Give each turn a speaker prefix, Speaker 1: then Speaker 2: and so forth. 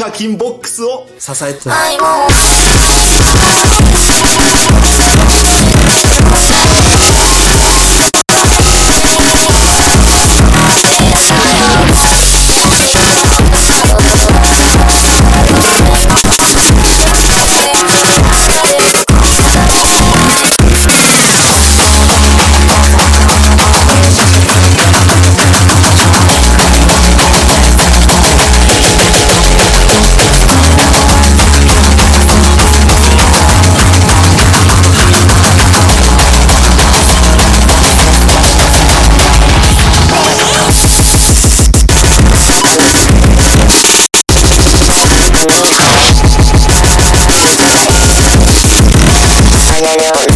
Speaker 1: カキンボックスを支えて。た。
Speaker 2: Yeah, yeah.